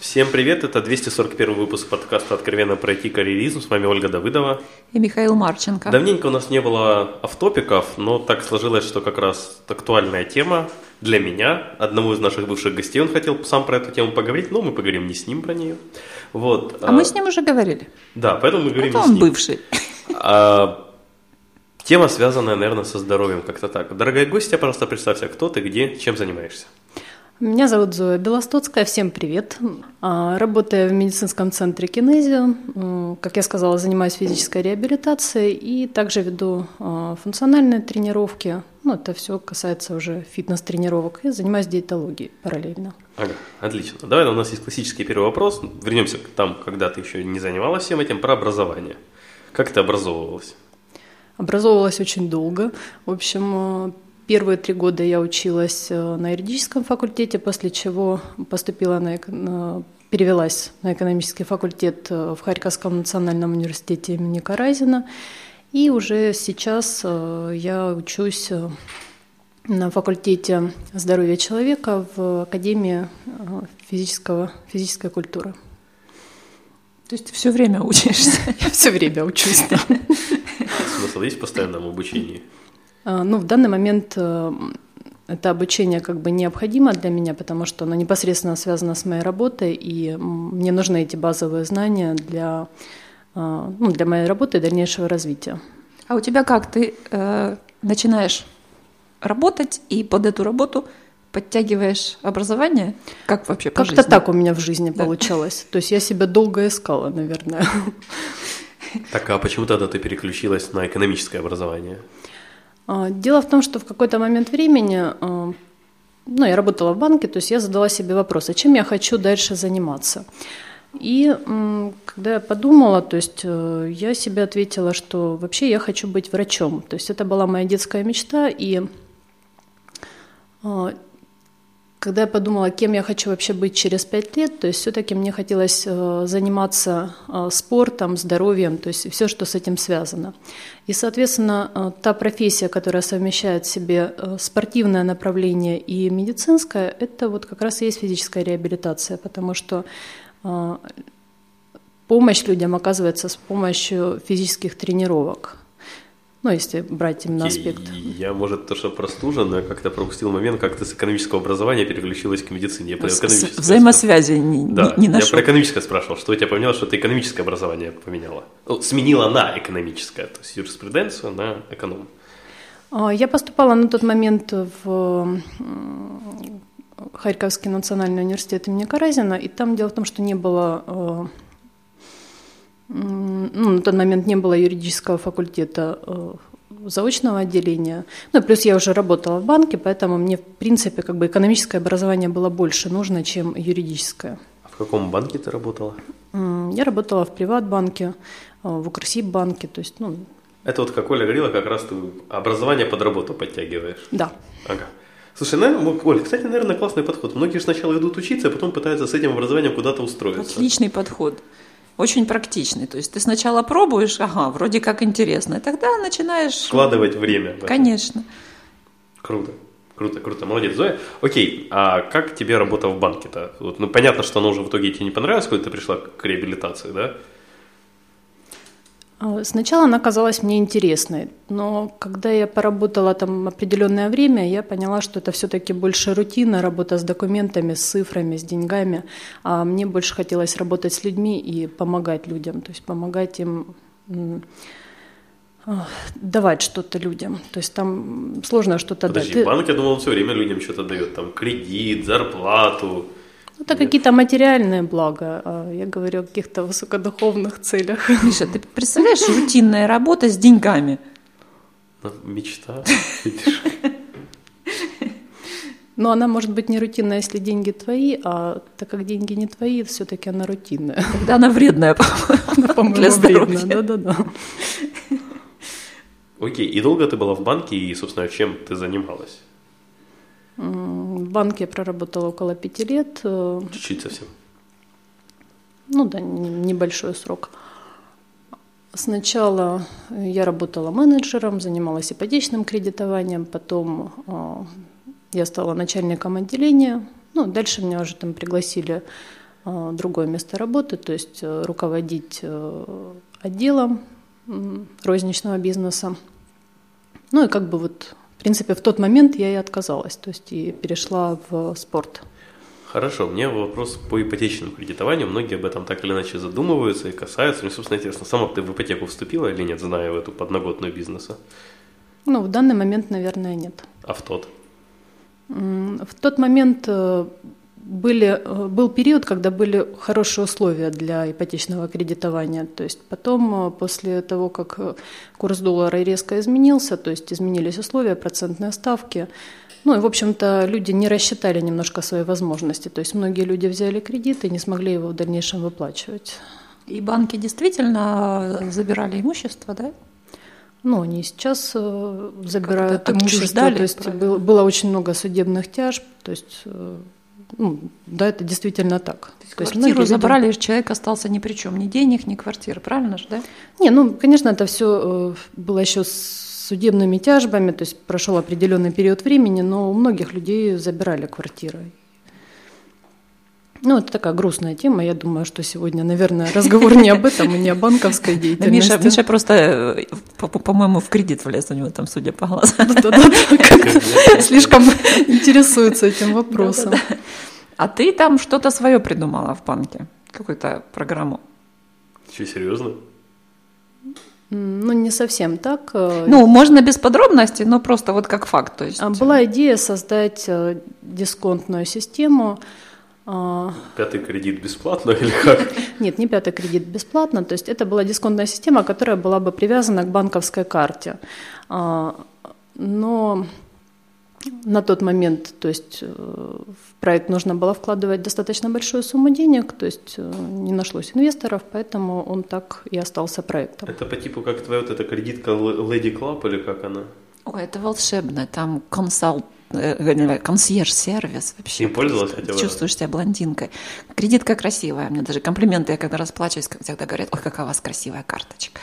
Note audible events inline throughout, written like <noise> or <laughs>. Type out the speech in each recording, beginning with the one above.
Всем привет, это 241 выпуск подкаста «Откровенно про IT-карьеризм». С вами Ольга Давыдова. И Михаил Марченко. Давненько у нас не было автопиков, но так сложилось, что как раз актуальная тема для меня, одного из наших бывших гостей, он хотел сам про эту тему поговорить, но мы поговорим не с ним про нее. Вот. А, а мы с ним уже говорили. Да, поэтому мы говорим это не он с ним. бывший. А, тема, связанная, наверное, со здоровьем, как-то так. Дорогая гостья, просто представься, кто ты, где, чем занимаешься. Меня зовут Зоя Белостоцкая, всем привет. А, работаю в медицинском центре Кинезио. Как я сказала, занимаюсь физической реабилитацией и также веду а, функциональные тренировки. Ну, это все касается уже фитнес-тренировок. И занимаюсь диетологией параллельно. Ага, отлично. Давай, у нас есть классический первый вопрос. Вернемся к там, когда ты еще не занималась всем этим, про образование. Как ты образовывалась? Образовывалась очень долго. В общем, Первые три года я училась э, на юридическом факультете, после чего поступила на, перевелась на экономический факультет э, в Харьковском национальном университете имени Каразина. И уже сейчас э, я учусь на факультете здоровья человека в Академии физического, физической культуры. То есть ты все время учишься? <laughs> Я все время учусь. Смысл есть в постоянном обучении? А, ну, в данный момент э, это обучение как бы необходимо для меня, потому что оно непосредственно связано с моей работой, и мне нужны эти базовые знания для, а, ну, для моей работы и дальнейшего развития. А у тебя как? Ты э, начинаешь работать и под эту работу подтягиваешь образование? Как вообще по Как-то так у меня в жизни да. получалось. То есть я себя долго искала, наверное. Так, а почему тогда ты переключилась на экономическое образование? А, дело в том, что в какой-то момент времени, а, ну, я работала в банке, то есть я задала себе вопрос, а чем я хочу дальше заниматься. И когда я подумала, то есть э, я себе ответила, что вообще я хочу быть врачом. То есть это была моя детская мечта, и а, когда я подумала, кем я хочу вообще быть через пять лет, то есть все-таки мне хотелось э, заниматься э, спортом, здоровьем, то есть все, что с этим связано. И, соответственно, э, та профессия, которая совмещает в себе спортивное направление и медицинское, это вот как раз и есть физическая реабилитация, потому что помощь людям оказывается с помощью физических тренировок. Ну, если брать именно аспект. Я, может, то, что простужен, но я как-то пропустил момент, как ты с экономического образования переключилась к медицине. Я про экономическое взаимосвязи не, да, не, не нашел. Я про экономическое спрашивал, что у тебя поменялось, что ты экономическое образование поменяла. Ну, сменила на экономическое, то есть юриспруденцию на эконом. А, я поступала на тот момент в Харьковский национальный университет имени Каразина, и там дело в том, что не было э, ну, на тот момент не было юридического факультета э, заочного отделения. Ну, плюс я уже работала в банке, поэтому мне, в принципе, как бы экономическое образование было больше нужно, чем юридическое. А в каком банке ты работала? Я работала в Приватбанке, э, в Укрсиббанке, то есть, ну... Это вот, как Оля говорила, как раз ты образование под работу подтягиваешь. Да. Ага. Слушай, наверное, Оль, кстати, наверное, классный подход. Многие же сначала идут учиться, а потом пытаются с этим образованием куда-то устроиться. Отличный подход очень практичный. То есть ты сначала пробуешь, ага, вроде как интересно, и тогда начинаешь... Складывать время. Конечно. Круто. Круто, круто, молодец, Зоя. Окей, а как тебе работа в банке-то? Вот, ну, понятно, что она уже в итоге тебе не понравилась, когда ты пришла к реабилитации, да? А, сначала она казалась мне интересной, но когда я поработала там определенное время, я поняла, что это все-таки больше рутина, работа с документами, с цифрами, с деньгами, а мне больше хотелось работать с людьми и помогать людям, то есть помогать им давать что-то людям. То есть там сложно что-то дать. Подожди, банк, я думал, он все время людям что-то дает, там кредит, зарплату. Это какие-то материальные блага, а я говорю о каких-то высокодуховных целях. Миша, ты представляешь, рутинная работа с деньгами? Мечта, Но она может быть не рутинная, если деньги твои, а так как деньги не твои, все-таки она рутинная. Тогда она вредная, по-моему, для здоровья. Да-да-да. Окей, и долго ты была в банке, и, собственно, чем ты занималась? В банке я проработала около пяти лет. Э, Чуть-чуть совсем. Ну да, небольшой срок. Сначала я работала менеджером, занималась ипотечным кредитованием, потом а, я стала начальником отделения. Ну, дальше меня уже там пригласили другое место работы, то есть э, руководить э, отделом розничного бизнеса. Ну и как бы вот, в принципе, в тот момент я и отказалась, то есть и перешла в спорт. Хорошо, мне вопрос по ипотечному кредитованию. Многие об этом так или иначе задумываются и касаются. Мне, собственно, интересно, сама ты в ипотеку вступила или нет, зная в эту подноготную бизнеса? Ну, в данный момент, наверное, нет. А в тот? В тот момент э, были, э, был период, когда были хорошие условия для ипотечного кредитования. То есть потом, э, после того, как курс доллара резко изменился, то есть изменились условия, процентные ставки, ну и, в общем-то, люди не рассчитали немножко свои возможности. То есть многие люди взяли кредит и не смогли его в дальнейшем выплачивать. И банки действительно забирали имущество, да? Ну, они сейчас э, забирают имущество. То есть было, было очень много судебных тяжб. То есть, э, ну, да, это действительно так. То есть, то есть квартиру забрали, люди... человек остался ни при чем, ни денег, ни квартиры, правильно же, да? Не, ну, конечно, это все э, было еще с судебными тяжбами, то есть прошел определенный период времени, но у многих людей забирали квартиры. Ну, это такая грустная тема. Я думаю, что сегодня, наверное, разговор не об этом и не о банковской деятельности. Миша, Миша просто, э, по-моему, в кредит влез у него там, судя по глазам. Слишком интересуется этим вопросом. А ты там что-то свое придумала в банке? Какую-то программу? Что, серьезно? Ну, не совсем так. Э, ну, можно без подробностей, но просто вот как факт. То есть... А, была идея создать э, дисконтную систему. А, пятый кредит бесплатно или как? <laughs> Нет, не пятый кредит бесплатно. То есть это была дисконтная система, которая была бы привязана к банковской карте. А, но на тот момент, то есть э, в проект нужно было вкладывать достаточно большую сумму денег, то есть э, не нашлось инвесторов, поэтому он так и остался проектом. Это по типу как твоя вот эта кредитка Lady Club или как она? Ой, это волшебно, там консалт консьерж-сервис вообще. Не пользовалась хотя бы? Чувствуешь себя блондинкой. Кредитка красивая. Мне даже комплименты, я когда расплачиваюсь, всегда говорят, ой, какая у вас красивая карточка.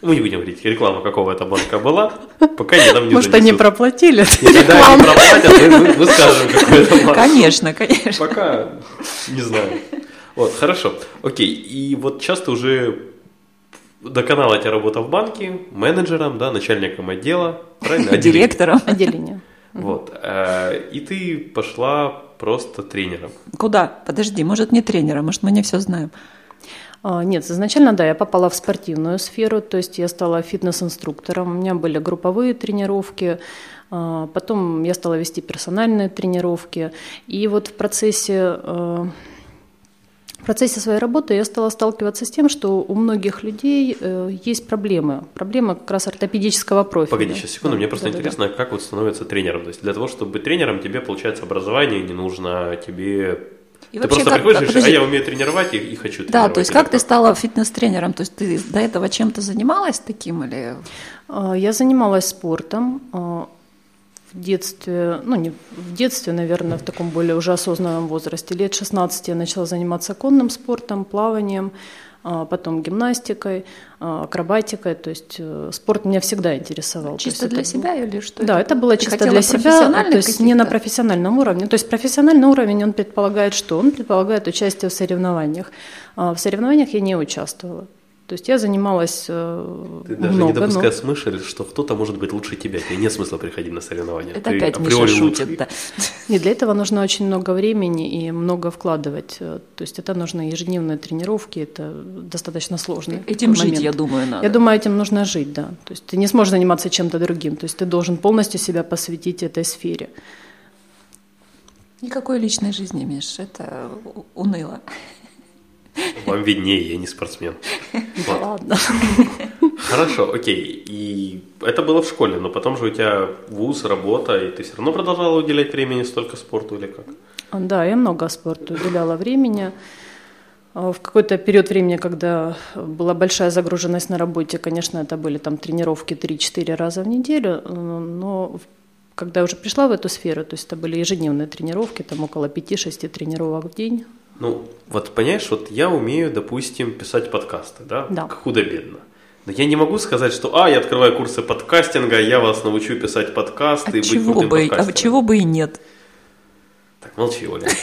Мы не будем говорить, реклама какого это банка была, пока не нам не Может, они проплатили Когда они проплатят, мы, мы скажем, какой это банк. Конечно, конечно. Пока не знаю. Вот, хорошо. Окей, и вот часто уже доконала тебя работа в банке, менеджером, да, начальником отдела, правильно? <laughs> Директором. Отделения. Вот. Э, и ты пошла просто тренером. Куда? Подожди, может не тренером, может мы не все знаем. А, нет, изначально, да, я попала в спортивную сферу, то есть я стала фитнес-инструктором, у меня были групповые тренировки, а, потом я стала вести персональные тренировки, и вот в процессе в процессе своей работы я стала сталкиваться с тем, что у многих людей э, есть проблемы. Проблема как раз ортопедического профиля. Погоди, сейчас секунду, мне просто да, интересно, да, да. как вот становится тренером. То есть для того, чтобы быть тренером, тебе, получается, образование не нужно, тебе и ты просто как, приходишь и говоришь, а я умею тренировать и, и хочу тренировать. Да, то есть как ты стала фитнес-тренером? То есть ты до этого чем-то занималась таким или? А, я занималась спортом а, в детстве, ну не в детстве, наверное, в таком более уже осознанном возрасте. Лет 16 я начала заниматься конным спортом, плаванием. А, потом гимнастикой, а, акробатикой. То есть э, спорт меня всегда интересовал. Чисто для это... себя или что? Да, это было Ты чисто для себя, то есть не на профессиональном уровне. То есть профессиональный уровень, он предполагает что? Он предполагает участие в соревнованиях. А в соревнованиях я не участвовала. То есть я занималась э, Ты даже много, не допускаешь но... мысль, что кто-то может быть лучше тебя. Тебе нет смысла приходить на соревнования. Это Ты опять Миша шутит, да. <laughs> Нет, для этого нужно очень много времени и много вкладывать. То есть это нужно ежедневные тренировки, это достаточно сложно. Этим момент. жить, я думаю, надо. Я думаю, этим нужно жить, да. То есть ты не сможешь заниматься чем-то другим. То есть ты должен полностью себя посвятить этой сфере. Никакой личной жизни, Миш, это уныло. Вам виднее, я не спортсмен. <laughs> Ладно. Хорошо, окей. И это было в школе, но потом же у тебя вуз, работа, и ты все равно продолжала уделять времени столько спорту или как? Да, я много спорту уделяла времени. А, в какой-то период времени, когда была большая загруженность на работе, конечно, это были там тренировки 3-4 раза в неделю, но когда я уже пришла в эту сферу, то есть это были ежедневные тренировки, там около 5-6 тренировок в день, Ну, вот понимаешь, вот я умею, допустим, писать подкасты, да? Да. Худо-бедно. Но я не могу сказать, что, а, я открываю курсы подкастинга, я вас научу писать подкасты А и быть чего, крутым бы, а чего бы и нет? Так, молчи, Оля. <laughs>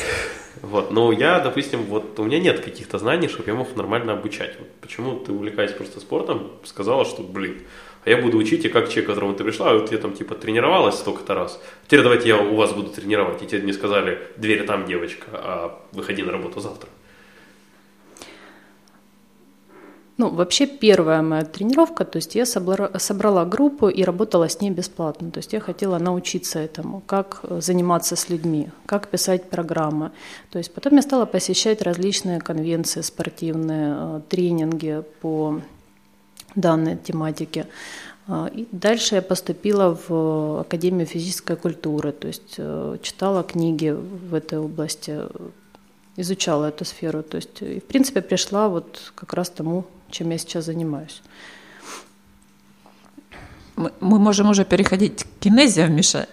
Вот, но я, допустим, вот у меня нет каких-то знаний, чтобы я мог нормально обучать. Вот почему ты, увлекаясь просто спортом, сказала, что, блин, а я буду учить, и как человек, которому ты пришла, вот я там типа тренировалась столько-то раз. Теперь давайте я у вас буду тренировать. И тебе не сказали, дверь там, девочка, а выходи на работу завтра. Ну, вообще первая моя тренировка, то есть я собрала, группу и работала с ней бесплатно. То есть я хотела научиться этому, как заниматься с людьми, как писать программы. То есть потом я стала посещать различные конвенции спортивные, э, тренинги по данной тематике. А, И дальше я поступила в Академию физической культуры, то есть э, читала книги в этой области, изучала эту сферу. То есть, и, в принципе, пришла вот как раз тому, чем я сейчас занимаюсь. Мы можем уже переходить к кинезиям, Миша.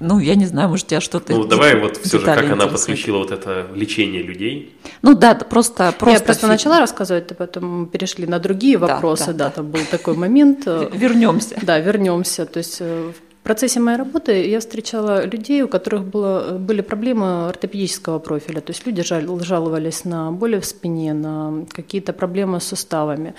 Ну, я не знаю, может, тебя что-то... Ну, давай вот все же, как она подключила вот это лечение людей. Ну да, просто... просто я просто фи- начала рассказывать, а потом перешли на другие вопросы. да, Да, да. там был такой момент. э, <laughs> Вернемся. Да, вернемся. То есть э, в процессе моей работы я встречала людей, у которых было, были проблемы ортопедического профиля. То есть люди жал- жаловались на боли в спине, на какие-то проблемы с суставами.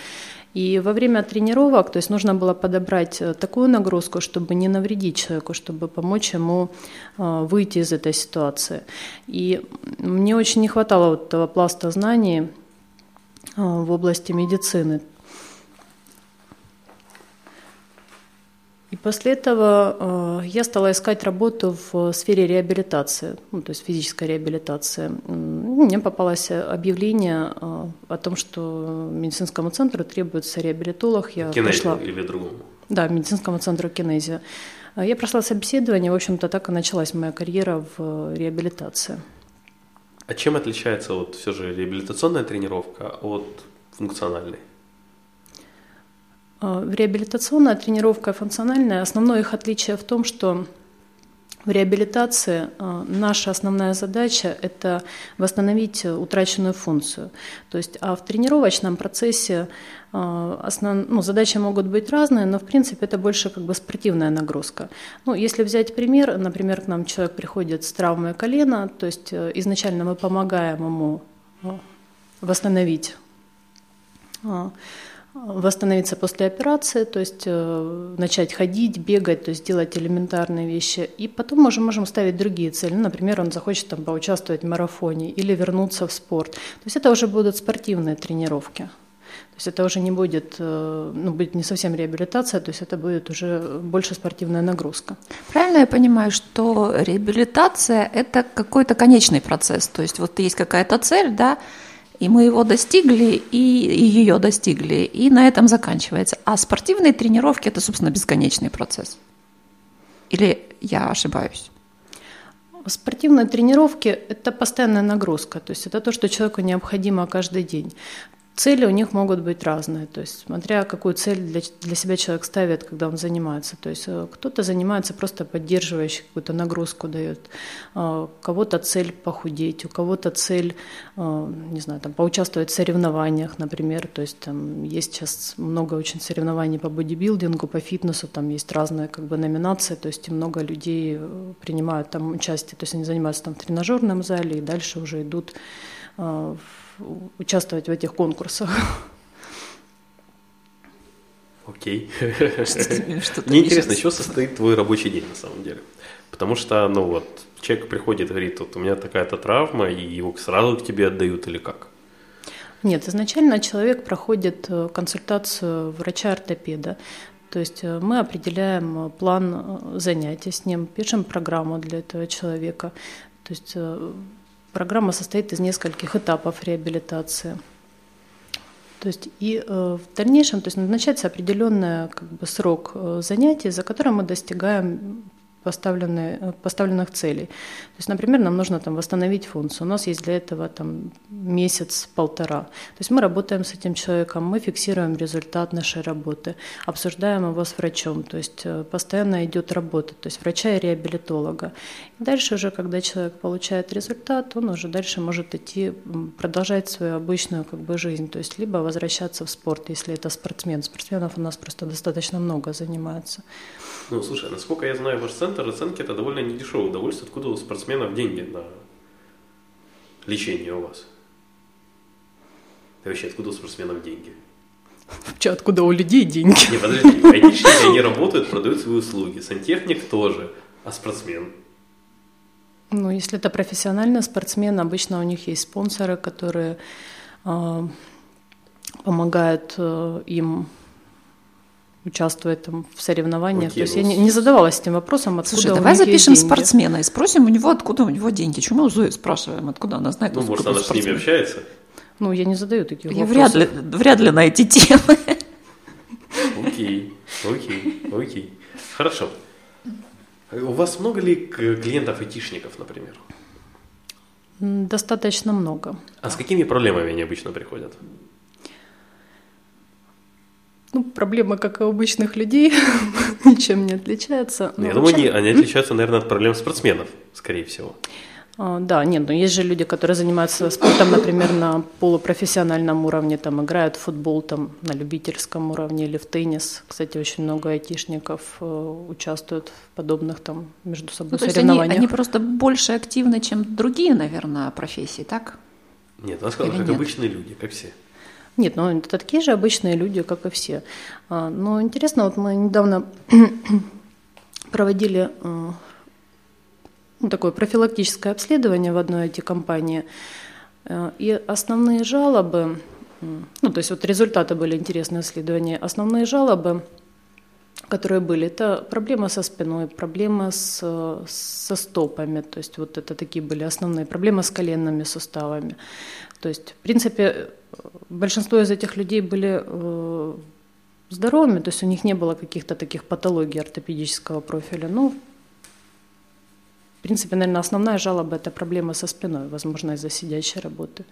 И во время тренировок, то есть нужно было подобрать э, такую нагрузку, чтобы не навредить человеку, чтобы помочь ему э, выйти из этой ситуации. И мне очень не хватало вот этого пласта знаний э, в области медицины. После этого э, я стала искать работу в сфере реабилитации, ну, то есть физической реабилитации. Мне попалось объявление э, о том, что медицинскому центру требуется реабилитолог. Я Кинезию пришла, или другому. да, медицинскому центру кинезия. Э, Я прошла собеседование, в общем-то, так и началась моя карьера в э, реабилитации. А чем отличается вот все же реабилитационная тренировка от функциональной? Э, Реабилитационная тренировка функциональная, основное их отличие в том, что в реабилитации э, наша основная задача – это восстановить э, утраченную функцию. То есть, а в тренировочном процессе основ- ну, задачи могут быть разные, но в принципе это больше как бы спортивная нагрузка. Ну, если взять пример, например, к нам человек приходит с травмой колена, то есть изначально мы помогаем ему восстановить восстановиться после операции, то есть э, начать ходить, бегать, то есть делать элементарные вещи. И потом мы уже можем ставить другие цели. Ну, например, он захочет там поучаствовать в марафоне или вернуться в спорт. То есть это уже будут спортивные тренировки. То есть это уже не будет, э, ну, будет не совсем реабилитация, то есть это будет уже больше спортивная нагрузка. Правильно я понимаю, что реабилитация – это какой-то конечный процесс? То есть вот есть какая-то цель, да, и мы его достигли, и, и ее достигли, и на этом заканчивается. А спортивные тренировки – это, собственно, бесконечный процесс. Или я ошибаюсь? Спортивные тренировки – это постоянная нагрузка, то есть это то, что человеку необходимо каждый день. Цели у них могут быть разные, то есть смотря какую цель для, для себя человек ставит, когда он занимается. То есть э, кто-то занимается просто поддерживающей какую-то нагрузку дает, э, у кого-то цель похудеть, у кого-то цель, э, не знаю, там, поучаствовать в соревнованиях, например. То есть там есть сейчас много очень соревнований по бодибилдингу, по фитнесу, там есть разные как бы номинации, то есть много людей принимают там участие, то есть они занимаются там в тренажерном зале и дальше уже идут участвовать в этих конкурсах. Окей. Мне не интересно, из чего состоит твой рабочий день на самом деле? Потому что, ну вот, человек приходит и говорит, вот у меня такая-то травма, и его сразу к тебе отдают или как? Нет, изначально человек проходит э, консультацию врача-ортопеда. То есть э, мы определяем э, план э, занятий с ним, пишем программу для этого человека. То есть э, программа состоит из нескольких этапов реабилитации. То есть и э, в дальнейшем то есть назначается определенный как бы, срок э, занятий, за которым мы достигаем поставленных целей. То есть, например, нам нужно там восстановить функцию. У нас есть для этого там месяц-полтора. То есть мы работаем с этим человеком, мы фиксируем результат нашей работы, обсуждаем его с врачом. То есть э, постоянно идет работа, то есть врача и реабилитолога. И дальше уже, когда человек получает результат, он уже дальше может идти, продолжать свою обычную как бы, жизнь. То есть либо возвращаться в спорт, если это спортсмен. Спортсменов у нас просто достаточно много занимаются. Ну, слушай, насколько я знаю, ваш центр оценки это довольно недешевое удовольствие. Откуда у спортсменов деньги на лечение у вас? И вообще, откуда у спортсменов деньги? Че, откуда у людей деньги? Не, подожди, айтишники, они работают, продают свои услуги. Сантехник тоже, а спортсмен? Ну, если это профессиональный спортсмен, обычно у них есть спонсоры, которые э, помогают э, им участвует там, в соревнованиях. Окей, То есть ну, я не, не задавалась этим вопросом, откуда Слушай, у давай запишем есть спортсмена и спросим у него, откуда у него деньги. Чему мы у Зои спрашиваем, откуда она знает, Ну, может, она с ними общается? Ну, я не задаю таких я вопросов. Вряд ли, вряд ли на эти темы. Окей, окей, окей. Хорошо. У вас много ли клиентов-айтишников, например? Достаточно много. А с какими проблемами они обычно приходят? Ну, проблема, как и у обычных людей, <laughs> ничем не отличается. Я думаю, вообще... они отличаются, наверное, от проблем спортсменов, скорее всего. А, да, нет, но есть же люди, которые занимаются спортом, например, на полупрофессиональном уровне, там играют в футбол там, на любительском уровне или в теннис. Кстати, очень много айтишников э, участвуют в подобных там между собой ну, соревнованиях. Они, они просто больше активны, чем другие, наверное, профессии, так? Нет, она сказала, как нет? обычные люди, как все. Нет, ну это такие же обычные люди, как и все. А, но интересно, вот мы недавно <clears throat> проводили э, ну, такое профилактическое обследование в одной IT-компании, э, и основные жалобы, ну то есть вот результаты были интересные исследования, основные жалобы, которые были, это проблема со спиной, проблема с, со стопами, то есть вот это такие были основные проблемы с коленными суставами. То есть, в принципе, большинство из этих людей были э, здоровыми, то есть у них не было каких-то таких патологий ортопедического профиля. Ну, в принципе, наверное, основная жалоба – это проблема со спиной, возможно, из-за сидящей работы.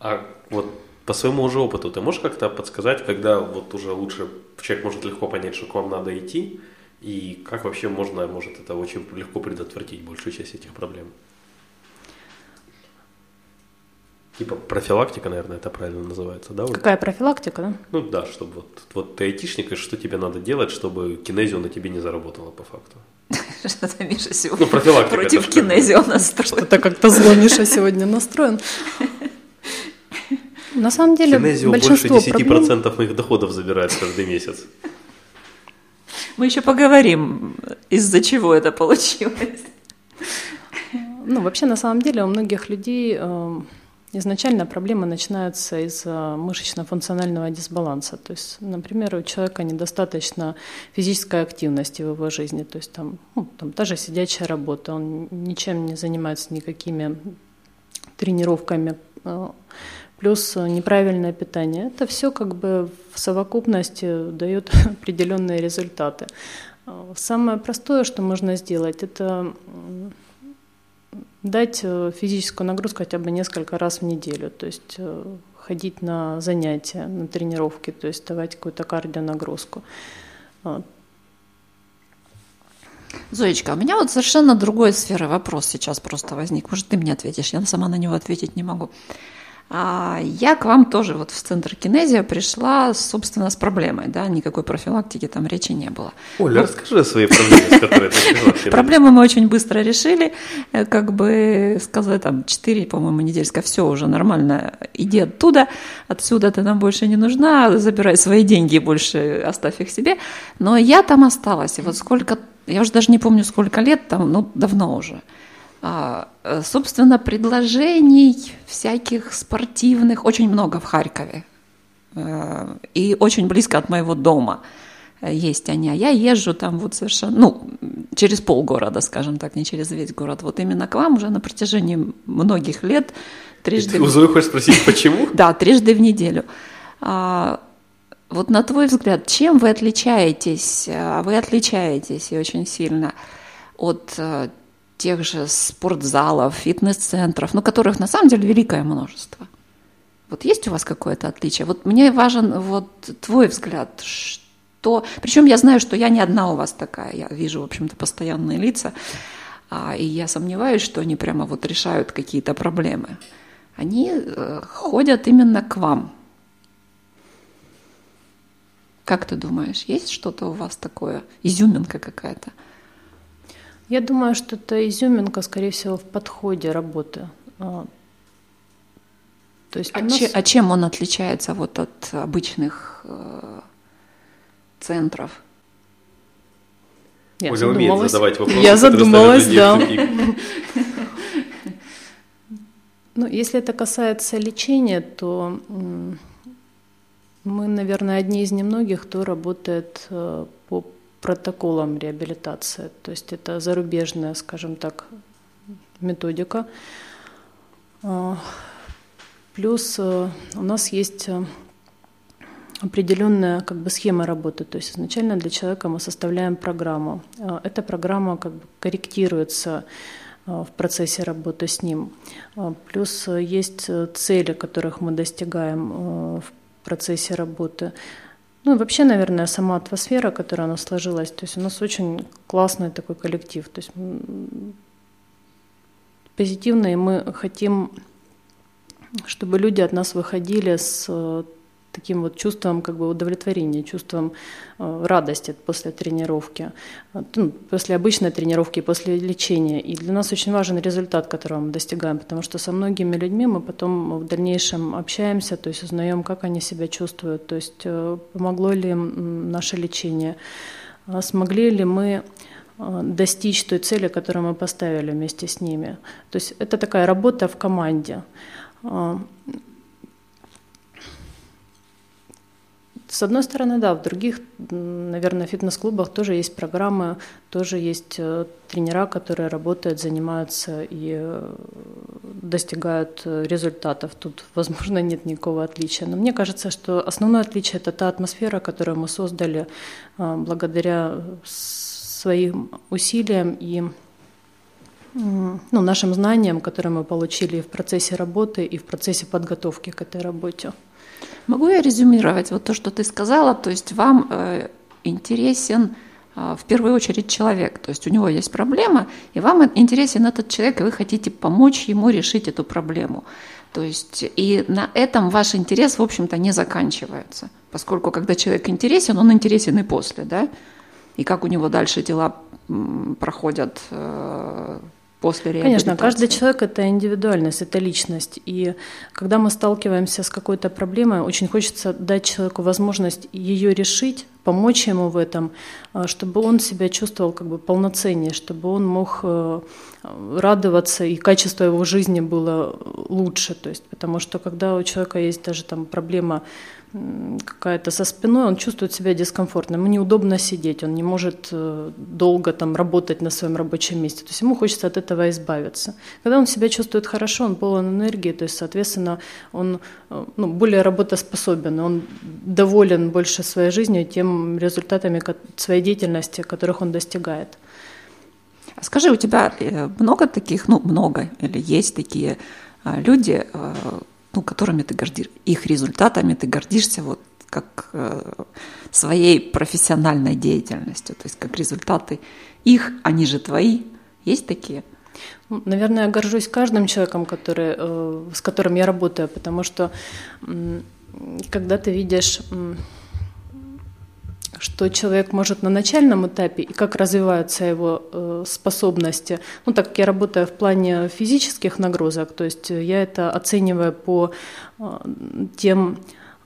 А вот по своему уже опыту ты можешь как-то подсказать, когда вот уже лучше человек может легко понять, что к вам надо идти, и как вообще можно, может, это очень легко предотвратить большую часть этих проблем? Типа профилактика, наверное, это правильно называется, да? Какая профилактика, да? Ну да, чтобы вот, вот ты айтишник, и что тебе надо делать, чтобы кинезио на тебе не заработало по факту? <laughs> Что-то Миша сегодня ну, профилактика, против кинезио <laughs> настроен. Что-то как-то зло Миша сегодня настроен. <laughs> На самом деле, Кинезио больше 10% проблем... моих доходов забирает каждый месяц. Мы еще поговорим, из-за чего это получилось. Ну, вообще, на самом деле, у многих людей э, Изначально проблемы начинаются из мышечно-функционального дисбаланса. То есть, например, у человека недостаточно физической активности в его жизни. То есть там, ну, там та же сидячая работа, он ничем не занимается никакими тренировками, а, плюс неправильное питание. Это все как бы в совокупности дает <laughs> определенные результаты. А, самое простое, что можно сделать, это дать э, физическую нагрузку хотя бы несколько раз в неделю, то есть э, ходить на занятия, на тренировки, то есть давать какую-то кардионагрузку. Зоечка, у меня вот совершенно другой сферы вопрос сейчас просто возник. Может, ты мне ответишь, я сама на него ответить не могу. А, я к вам тоже вот в центр кинезия пришла, собственно, с проблемой, да, никакой профилактики там речи не было. Оля, вот. расскажи о своей проблеме, с которой ты. Проблему мы очень быстро решили, э, как бы сказали, там, 4, по-моему, недельска, все уже нормально, иди оттуда, отсюда ты нам больше не нужна, забирай свои деньги больше оставь их себе. Но я там осталась, и вот сколько, я уже даже не помню, сколько лет там, ну, давно уже. А, э, собственно, предложений всяких спортивных очень много в Харькове. Э, и очень близко от моего дома есть они. А я езжу там вот совершенно, ну, через полгорода, скажем так, не через весь город. Вот именно к вам уже на протяжении многих лет трижды... Ты Зои хочешь спросить, почему? <laughs> Да, трижды в неделю. А, Вот на твой взгляд, чем вы отличаетесь, а вы отличаетесь и очень сильно от э, тех же спортзалов, фитнес-центров, ну, которых на самом деле великое множество? Вот есть у вас какое-то отличие? Вот мне важен вот твой взгляд, что... Причем я знаю, что я не одна у вас такая, я вижу, в общем-то, постоянные лица, а, и я сомневаюсь, что они прямо вот решают какие-то проблемы. Они э, ходят именно к вам. Как ты думаешь, есть что-то у вас такое, изюминка какая-то? Я думаю, что это изюминка, скорее всего, в подходе работы. А, то есть а, нас... че, а чем он отличается вот от обычных э, центров? Я Оля умеет задавать вопросы. Я задумалась, да. Ну, если это касается лечения, то мы, наверное, одни из немногих, кто работает э, по протоколам реабилитации. То есть это зарубежная, скажем так, методика. А, плюс э, у нас есть э, определенная как бы схема работы. То есть изначально для человека мы составляем программу. А, эта программа как бы корректируется в процессе работы с ним. А, плюс есть цели, которых мы достигаем в процессе работы. Ну и вообще, наверное, сама атмосфера, которая у нас сложилась, то есть у нас очень классный такой коллектив, то есть позитивный, мы хотим, чтобы люди от нас выходили с таким вот чувством как бы удовлетворения, чувством э, радости после тренировки, э, ну, после обычной тренировки, после лечения. И для нас очень важен результат, которого мы достигаем, потому что со многими людьми мы потом в дальнейшем общаемся, то есть узнаем, как они себя чувствуют, то есть э, помогло ли им наше лечение, смогли ли мы достичь той цели, которую мы поставили вместе с ними. То есть это такая работа в команде. С одной стороны, да, в других, наверное, фитнес-клубах тоже есть программы, тоже есть э, тренера, которые работают, занимаются и э, достигают э, результатов. Тут, <laughs> возможно, нет никакого отличия. Но мне кажется, что основное отличие – это та атмосфера, которую мы создали благодаря своим усилиям и ну, нашим знаниям, которые мы получили в процессе работы и в процессе подготовки к этой работе. Могу я резюмировать вот то, что ты сказала? То есть вам э, интересен э, в первую очередь человек, то есть у него есть проблема, и вам интересен этот человек, и вы хотите помочь ему решить эту проблему. То есть и на этом ваш интерес, в общем-то, не заканчивается, поскольку когда человек интересен, он интересен и после, да? И как у него дальше дела проходят э, после реабилитации? Конечно, каждый человек – это индивидуальность, это личность. И когда мы сталкиваемся с какой-то проблемой, очень хочется дать человеку возможность ее решить, помочь ему в этом, а, чтобы он себя чувствовал как бы полноценнее, чтобы он мог э, радоваться и качество его жизни было лучше. То есть, потому что когда у человека есть даже там проблема какая-то со спиной, он чувствует себя дискомфортно, ему неудобно сидеть, он не может э, долго там работать на своем рабочем месте, то есть ему хочется от этого избавиться. Когда он себя чувствует хорошо, он полон энергии, то есть, соответственно, он э, ну, более работоспособен, он доволен больше своей жизнью, тем результатами своей деятельности, которых он достигает. А скажи, у тебя э, много таких, ну много, или есть такие люди, ну, которыми ты гордишься, их результатами ты гордишься вот как э, своей профессиональной деятельностью, то есть как результаты их, они же твои. Есть такие? Ну, наверное, я горжусь каждым человеком, который, э, с которым я работаю, потому что когда ты видишь что человек может на начальном этапе и как развиваются его э, способности. Ну, так как я работаю в плане физических нагрузок, то есть я это оцениваю по э, тем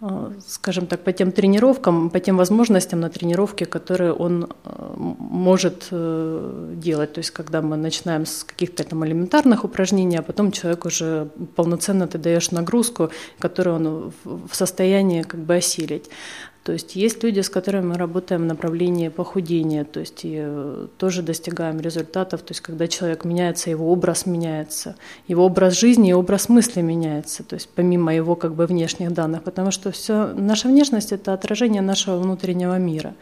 Э, скажем так, по тем тренировкам, по тем возможностям на тренировке, которые он э, может э, делать. То есть, когда мы начинаем с каких-то там элементарных упражнений, а потом человек уже полноценно ты даешь нагрузку, которую он в состоянии как бы осилить. То есть есть люди, с которыми мы работаем в направлении похудения, то есть и э, тоже достигаем результатов, то есть когда человек меняется, его образ меняется, его образ жизни и образ мысли меняется, то есть помимо его как бы внешних данных, потому что все, наша внешность – это отражение нашего внутреннего мира.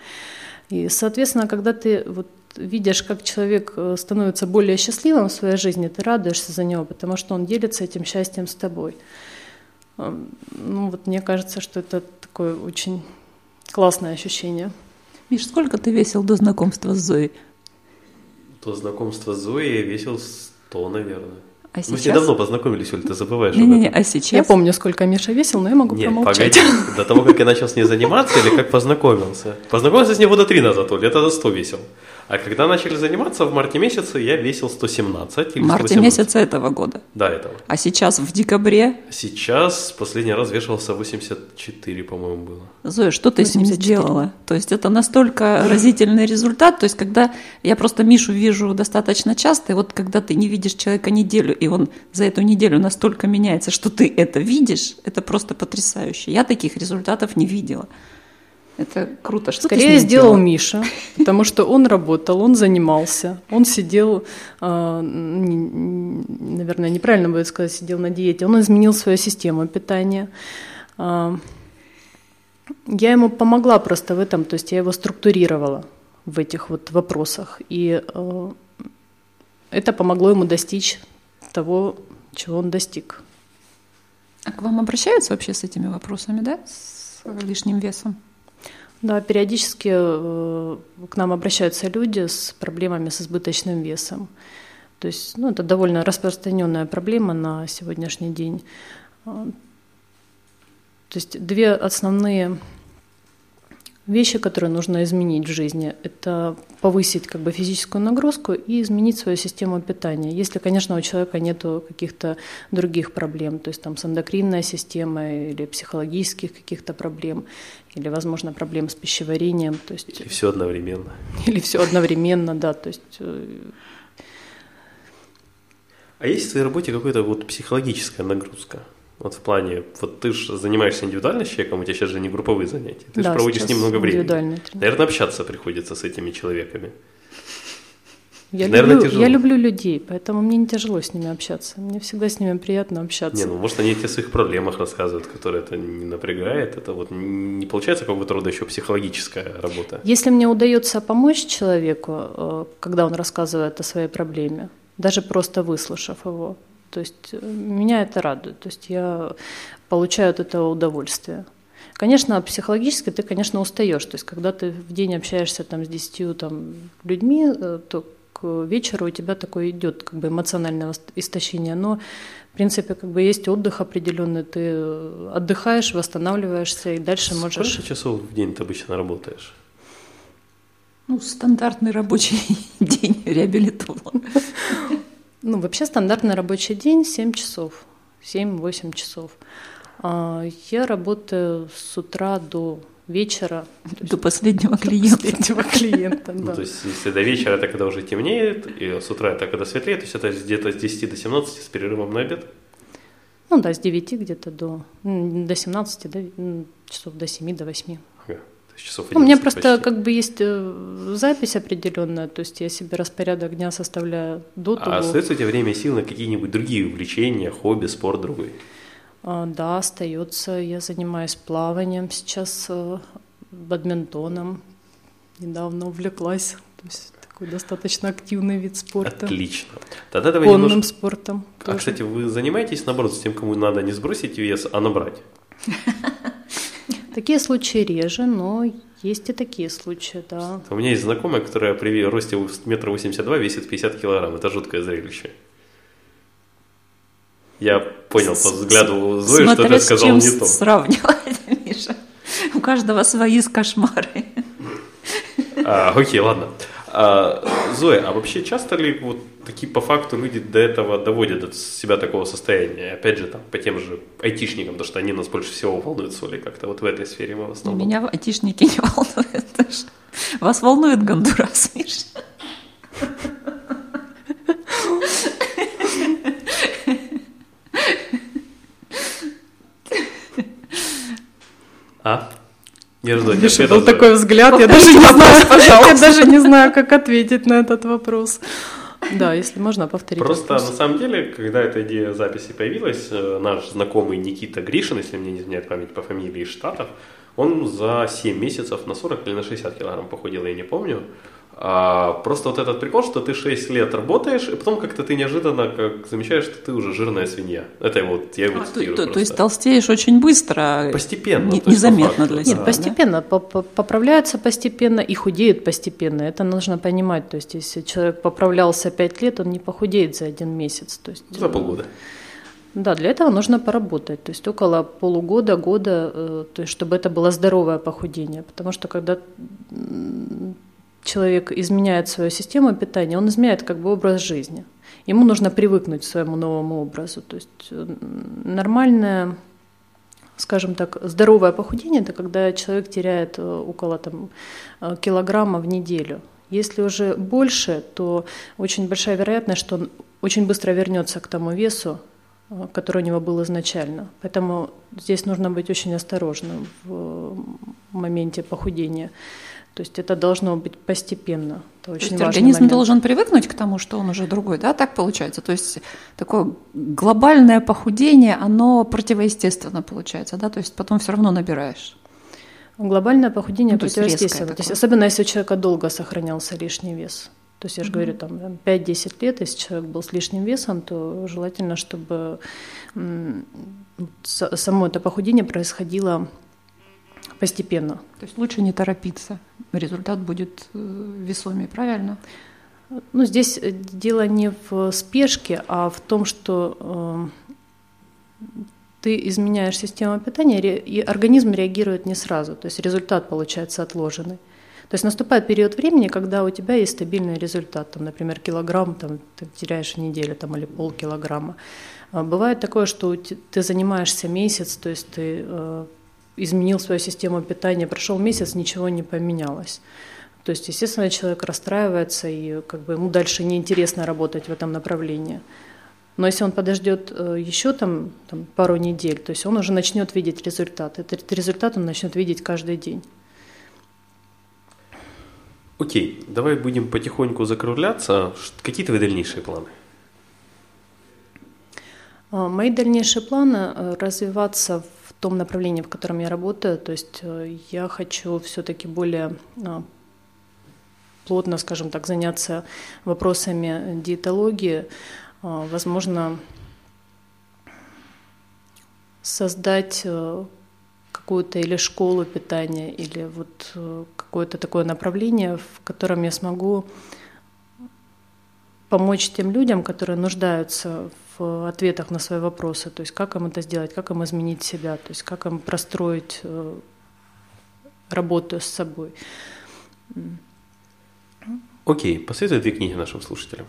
И, соответственно, когда ты вот видишь, как человек э, становится более счастливым в своей жизни, ты радуешься за него, потому что он делится этим счастьем с тобой. Ну вот мне кажется, что это такое очень классное ощущение. Миш, сколько ты весил до знакомства с Зоей? До знакомства с Зоей я весил 100, наверное. А Мы сейчас? ней давно познакомились, Оль, ты забываешь об Не-не-не, этом. а сейчас? Я помню, сколько Миша весил, но я могу Нет, промолчать. погоди, <laughs> до того, как я начал с ней заниматься или как познакомился? Познакомился с ней года три назад, Оль, я тогда 100 весил. А когда начали заниматься, в марте месяце я весил 117 или В марте 118. месяца этого года. Да, этого. А сейчас в декабре. Сейчас последний раз вешался 84, по-моему, было. Зоя, что ты с ним 84. сделала? То есть это настолько разительный результат. То есть когда я просто Мишу вижу достаточно часто, и вот когда ты не видишь человека неделю, и он за эту неделю настолько меняется, что ты это видишь, это просто потрясающе. Я таких результатов не видела. Это круто. Что Скорее сделал? Миша, потому что он работал, он занимался, он сидел, а, наверное, неправильно будет сказать, сидел на диете, он изменил свою систему питания. А, Я ему помогла просто в этом, то есть я его структурировала в этих вот вопросах, и э, это помогло ему достичь того, чего он достиг. А к вам обращаются вообще с этими вопросами, да? С лишним весом? Да, периодически э, к нам обращаются люди с проблемами с избыточным весом. То есть, ну, это довольно распространенная проблема на сегодняшний день. А, То есть две основные вещи, которые нужно изменить в жизни, это повысить как бы физическую нагрузку и изменить свою систему питания. Если, конечно, у человека нет каких-то других проблем, то есть там с эндокринной системой или психологических каких-то проблем, или, возможно, проблем с пищеварением, то есть И все одновременно. <laughs> или все одновременно, да, то есть э, А есть в твоей работе какая-то вот психологическая нагрузка? Вот в плане, вот ты же занимаешься индивидуально с человеком, у тебя сейчас же не групповые занятия. Ты же да, проводишь с ним много времени. Наверное, общаться приходится с этими человеками. Я, Наверное, люблю, тяжело. я люблю людей, поэтому мне не тяжело с ними общаться. Мне всегда с ними приятно общаться. Не, ну может они тебе о своих проблемах рассказывают, которые это не напрягает. Это вот не получается какого-то рода еще психологическая работа. Если мне удается помочь человеку, э, когда он рассказывает о своей проблеме, даже просто выслушав его, то есть э, меня это радует, то есть я получаю от этого удовольствие. Конечно, психологически ты, конечно, устаешь. То есть, когда ты в день общаешься там, с 10 там, людьми, э, то к вечеру у тебя такое идет как бы эмоциональное ис- истощение. Но, в принципе, как бы есть отдых определенный. Ты отдыхаешь, восстанавливаешься и дальше можешь... Сколько часов в день ты обычно работаешь? Ну, стандартный рабочий <laughs> день <laughs> реабилитолога. Ну, вообще стандартный рабочий день 7 часов, 7-8 часов. А, Я работаю с утра до вечера. До последнего <laughs> клиента. Последнего клиента, Ну, да. то есть, если до вечера, это когда уже темнеет, и с утра это когда светлеет, то есть это где-то с 10 до 17 с перерывом на обед. Ну да, с 9 где-то до, до 17, до, часов до 7, до 8. Часов Ну, у меня 11 просто почти. как бы есть э, запись определенная, то есть я себе распорядок дня составляю до того. А остается у тебя время и сил на какие-нибудь другие увлечения, хобби, спорт другой? А, Да, остается. Я занимаюсь плаванием сейчас, э, бадминтоном. Недавно увлеклась. То есть такой достаточно активный вид спорта. Отлично. Тогда давай Конным немножко... спортом. А, тоже. кстати, вы занимаетесь, наоборот, с тем, кому надо не сбросить вес, а набрать? <laughs> Такие случаи реже, но есть и такие случаи, да. У меня есть знакомая, которая при росте метра восемьдесят два весит 50 килограмм. Это жуткое зрелище. Я понял по взгляду Зои, что ты сказал чем не то. сравнивать, <laughs> Миша. У каждого свои кошмары. А, окей, ладно. А, Зоя, а вообще часто ли вот такие по факту люди до этого доводят до себя такого состояния? Опять же, там, по тем же айтишникам, потому что они нас больше всего волнуют, соли как-то вот в этой сфере мы в основном. Меня айтишники не волнуют даже. Вас волнует Гондурас, Миша? А? Я жду Видишь, ответа, был такой взгляд, я даже, не знаю, я даже не знаю, как ответить на этот вопрос. Да, если можно, повторить. Просто вопрос. на самом деле, когда эта идея записи появилась, э, наш знакомый Никита Гришин, если мне не изменяет память по фамилии из Штатов, он за 7 месяцев на 40 или на 60 килограмм похудел, я не помню. А, просто вот этот прикол, что ты 6 лет работаешь, и потом как-то ты неожиданно как замечаешь, что ты уже жирная свинья. Это вот, я его А, то, цитирую то- то есть толстеешь очень быстро. Постепенно, не- незаметно для да. себя. Нет, постепенно, по- по- поправляются постепенно и худеют постепенно. Это нужно понимать. То есть, если человек поправлялся 5 лет, он не похудеет за один месяц. То есть, За полгода. Да, для этого нужно поработать. То есть около полугода, года, э, то есть чтобы это было здоровое похудение. Потому что когда человек изменяет свою систему питания, он изменяет как бы образ жизни. Ему нужно привыкнуть к своему новому образу. То есть э, нормальное, скажем так, здоровое похудение – это когда человек теряет э, около там, э, килограмма в неделю. Если уже больше, то очень большая вероятность, что он очень быстро вернется к тому весу, который у него был изначально. Поэтому здесь нужно быть очень осторожным в моменте похудения. То есть это должно быть постепенно. Это То очень есть важный организм момент. должен привыкнуть к тому, что он уже другой, да, так получается? То есть такое глобальное похудение, оно противоестественно получается, да, то есть потом все равно набираешь. Глобальное похудение Ну, то есть противоестественно. То есть особенно если у человека долго сохранялся лишний вес. То есть я же говорю, там там, 5-10 лет, если человек был с лишним весом, то желательно, чтобы само это похудение происходило постепенно. То есть лучше не торопиться, результат будет э, весомее, правильно? Ну, здесь э, дело не в спешке, а в том, что э, ты изменяешь систему питания, и организм реагирует не сразу, то есть результат получается отложенный. То есть наступает период времени, когда у тебя есть стабильный результат, там, например, килограмм там, ты теряешь неделю там, или полкилограмма. А Бывает такое, что ты занимаешься месяц, то есть ты э, изменил свою систему питания, прошел месяц, ничего не поменялось. То есть, естественно, человек расстраивается, и как бы ему дальше неинтересно работать в этом направлении. Но если он подождет э, еще там, там пару недель, то есть он уже начнет видеть результат. Этот результат он начнет видеть каждый день. Окей, давай будем потихоньку закругляться. Какие твои дальнейшие планы? А, Мои дальнейшие планы э, развиваться в том направлении, в котором я работаю. То есть э, я хочу все-таки более а, плотно, скажем так, заняться вопросами диетологии. А, Возможно, создать э, какую-то или школу питания, или вот э, какое-то такое направление, в котором я смогу помочь тем людям, которые нуждаются в ответах на свои вопросы, то есть как им это сделать, как им изменить себя, то есть как им простроить э, работу с собой. Окей, посоветуй две книги нашим слушателям.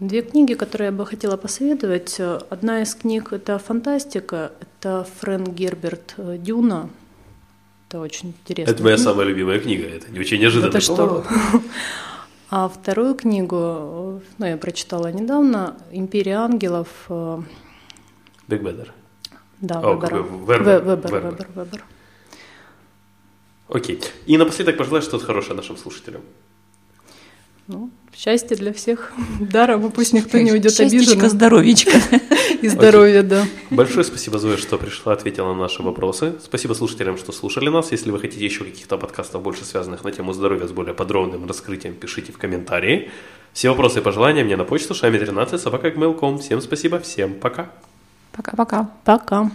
Две книги, которые я бы хотела посоветовать. Одна из книг – это фантастика, это Фрэнк Герберт э, «Дюна». Это очень интересно. Это моя самая любимая книга, это не очень неожиданно. Это что? <laughs> А вторую книгу, ну, я прочитала недавно, «Империя ангелов», э, Биг Бедер. да, О. Вебер, Вебер, Вебер. Окей. И напоследок пожелай что-то хорошее нашим слушателям. Ну, счастье для всех. <laughs> Даром, пусть никто не уйдет обиженным. здоровичка. <laughs> И здоровья, да. Большое спасибо, Зоя, что пришла, ответила на наши вопросы. Спасибо слушателям, что слушали нас. Если вы хотите еще каких-то подкастов, больше связанных на тему здоровья с более подробным раскрытием, пишите в комментарии. Все вопросы и пожелания мне на почту шами13 собака Всем спасибо, всем пока. Пока-пока. Пока.